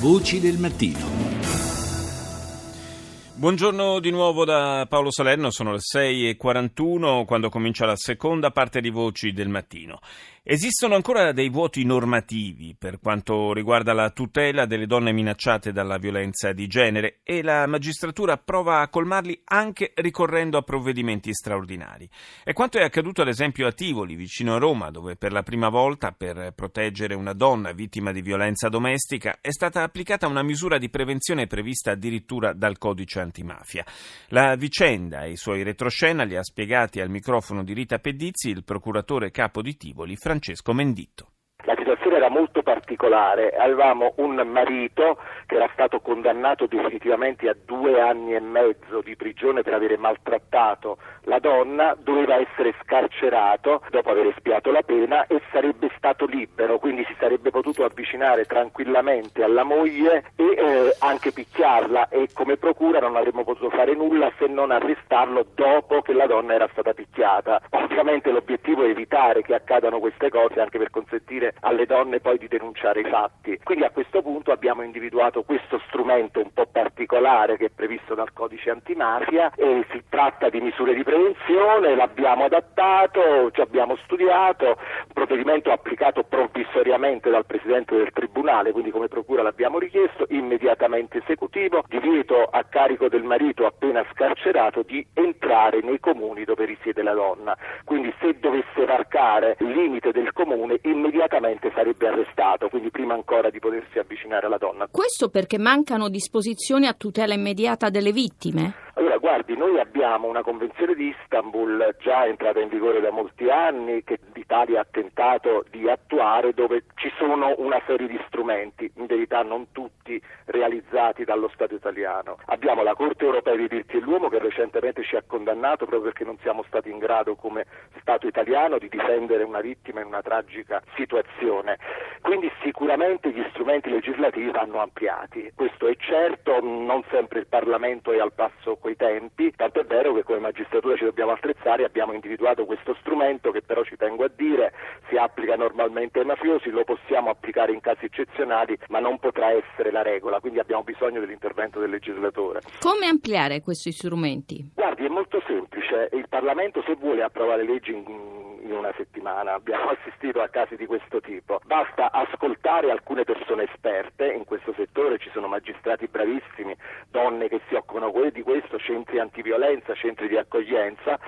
Voci del mattino. Buongiorno di nuovo da Paolo Salerno, sono le 6.41 quando comincia la seconda parte di Voci del Mattino. Esistono ancora dei vuoti normativi per quanto riguarda la tutela delle donne minacciate dalla violenza di genere e la magistratura prova a colmarli anche ricorrendo a provvedimenti straordinari. È quanto è accaduto ad esempio a Tivoli, vicino a Roma, dove per la prima volta per proteggere una donna vittima di violenza domestica è stata applicata una misura di prevenzione prevista addirittura dal codice antimafia. La vicenda e i suoi retroscena li ha spiegati al microfono di Rita Pedizzi il procuratore capo di Tivoli, Francesco Francesco Menditto. La situazione era molto particolare, avevamo un marito che era stato condannato definitivamente a due anni e mezzo di prigione per avere maltrattato la donna, doveva essere scarcerato dopo aver espiato la pena e sarebbe stato libero, quindi si sarebbe potuto avvicinare tranquillamente alla moglie e eh, anche picchiarla e come procura non avremmo potuto fare nulla se non arrestarlo dopo che la donna era stata picchiata. Ovviamente l'obiettivo è evitare che accadano queste cose anche per consentire alle donne poi di denunciare i fatti. Quindi a questo punto abbiamo individuato questo strumento un po' particolare che è previsto dal codice antimafia e si tratta di misure di prevenzione, l'abbiamo adattato, ci abbiamo studiato, un provvedimento applicato provvisoriamente dal Presidente del Tribunale, quindi come procura l'abbiamo richiesto, immediatamente esecutivo, divieto a carico del marito appena scarcerato di entrare nei comuni dove risiede la donna. Quindi se dovesse varcare il limite del comune immediatamente sarebbe arrestato, quindi prima ancora di potersi avvicinare alla donna. Questo perché mancano disposizioni a tutela immediata delle vittime? Guardi, noi abbiamo una convenzione di Istanbul già entrata in vigore da molti anni che l'Italia ha tentato di attuare dove ci sono una serie di strumenti, in verità non tutti realizzati dallo Stato italiano. Abbiamo la Corte europea dei diritti dell'uomo che recentemente ci ha condannato proprio perché non siamo stati in grado come Stato italiano di difendere una vittima in una tragica situazione. Quindi sicuramente gli strumenti legislativi vanno ampliati, questo è certo, non sempre il Parlamento è al passo con quei tempi, tanto è vero che come magistratura ci dobbiamo attrezzare, abbiamo individuato questo strumento che però ci tengo a dire si applica normalmente ai mafiosi, lo possiamo applicare in casi eccezionali, ma non potrà essere la regola, quindi abbiamo bisogno dell'intervento del legislatore. Come ampliare questi strumenti? Guardi, è molto semplice, il Parlamento se vuole approvare leggi in in una settimana, abbiamo assistito a casi di questo tipo. Basta ascoltare alcune persone esperte in questo settore, ci sono magistrati bravissimi, donne che si occupano di questo, centri antiviolenza, centri di accoglienza,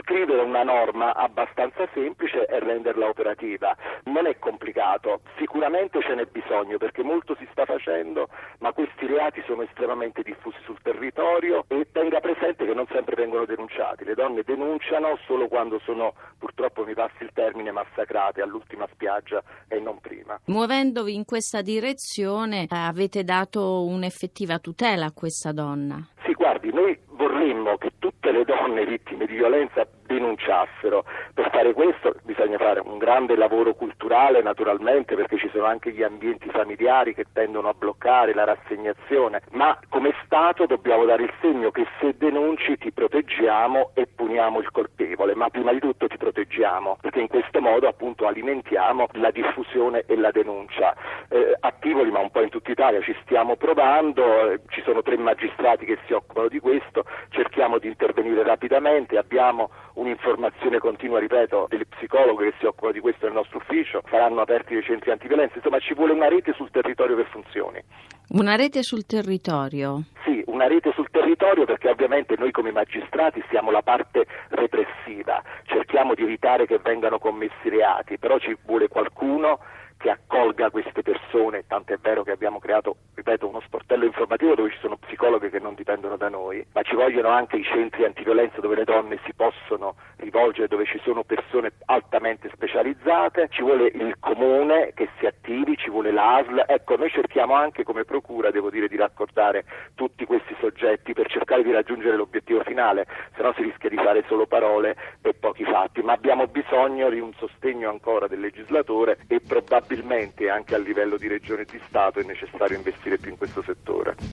scrivere una norma abbastanza semplice e renderla operativa. Non è complicato, sicuramente ce n'è bisogno perché molto si sta facendo, ma questi reati sono estremamente diffusi sul territorio e tenga presente che non sempre vengono denunciati. Le donne denunciano solo quando sono purtroppo mi passi il termine, massacrate all'ultima spiaggia e non prima. Muovendovi in questa direzione avete dato un'effettiva tutela a questa donna? Sì, guardi, noi vorremmo che tutte le donne vittime di violenza denunciassero. Per fare questo bisogna fare un grande lavoro culturale naturalmente perché ci sono anche gli ambienti familiari che tendono a bloccare la rassegnazione, ma come Stato dobbiamo dare il segno che se denunci ti proteggiamo e puniamo il colpevole, ma prima di tutto ti proteggiamo perché in questo modo appunto alimentiamo la diffusione e la denuncia. Eh, a Tivoli ma un po' in tutta Italia ci stiamo provando, eh, ci sono tre magistrati che si occupano di questo, cerchiamo di intervenire rapidamente, abbiamo un'informazione continua, ripeto, delle psicologhe che si occupano di questo nel nostro ufficio, saranno aperti dei centri antiviolenza, insomma ci vuole una rete sul territorio che funzioni. Una rete sul territorio? Sì, una rete sul territorio perché ovviamente noi come magistrati siamo la parte repressiva, cerchiamo di evitare che vengano commessi reati, però ci vuole qualcuno che accolga queste persone, tanto è vero che abbiamo creato, ripeto, uno sportello informativo dove ci sono psicologhe che non dipendono da noi, ma ci vogliono anche i centri antiviolenza dove le donne si possono rivolgere, dove ci sono persone altamente specializzate, ci vuole il comune che si attivi, ci vuole l'ASL, ecco noi cerchiamo anche come procura, devo dire, di raccordare tutti questi soggetti per cercare di raggiungere l'obiettivo finale, se no si rischia di fare solo parole e pochi fatti, ma abbiamo bisogno di un sostegno ancora del legislatore e probabilmente probabilmente anche a livello di regione e di Stato è necessario investire più in questo settore.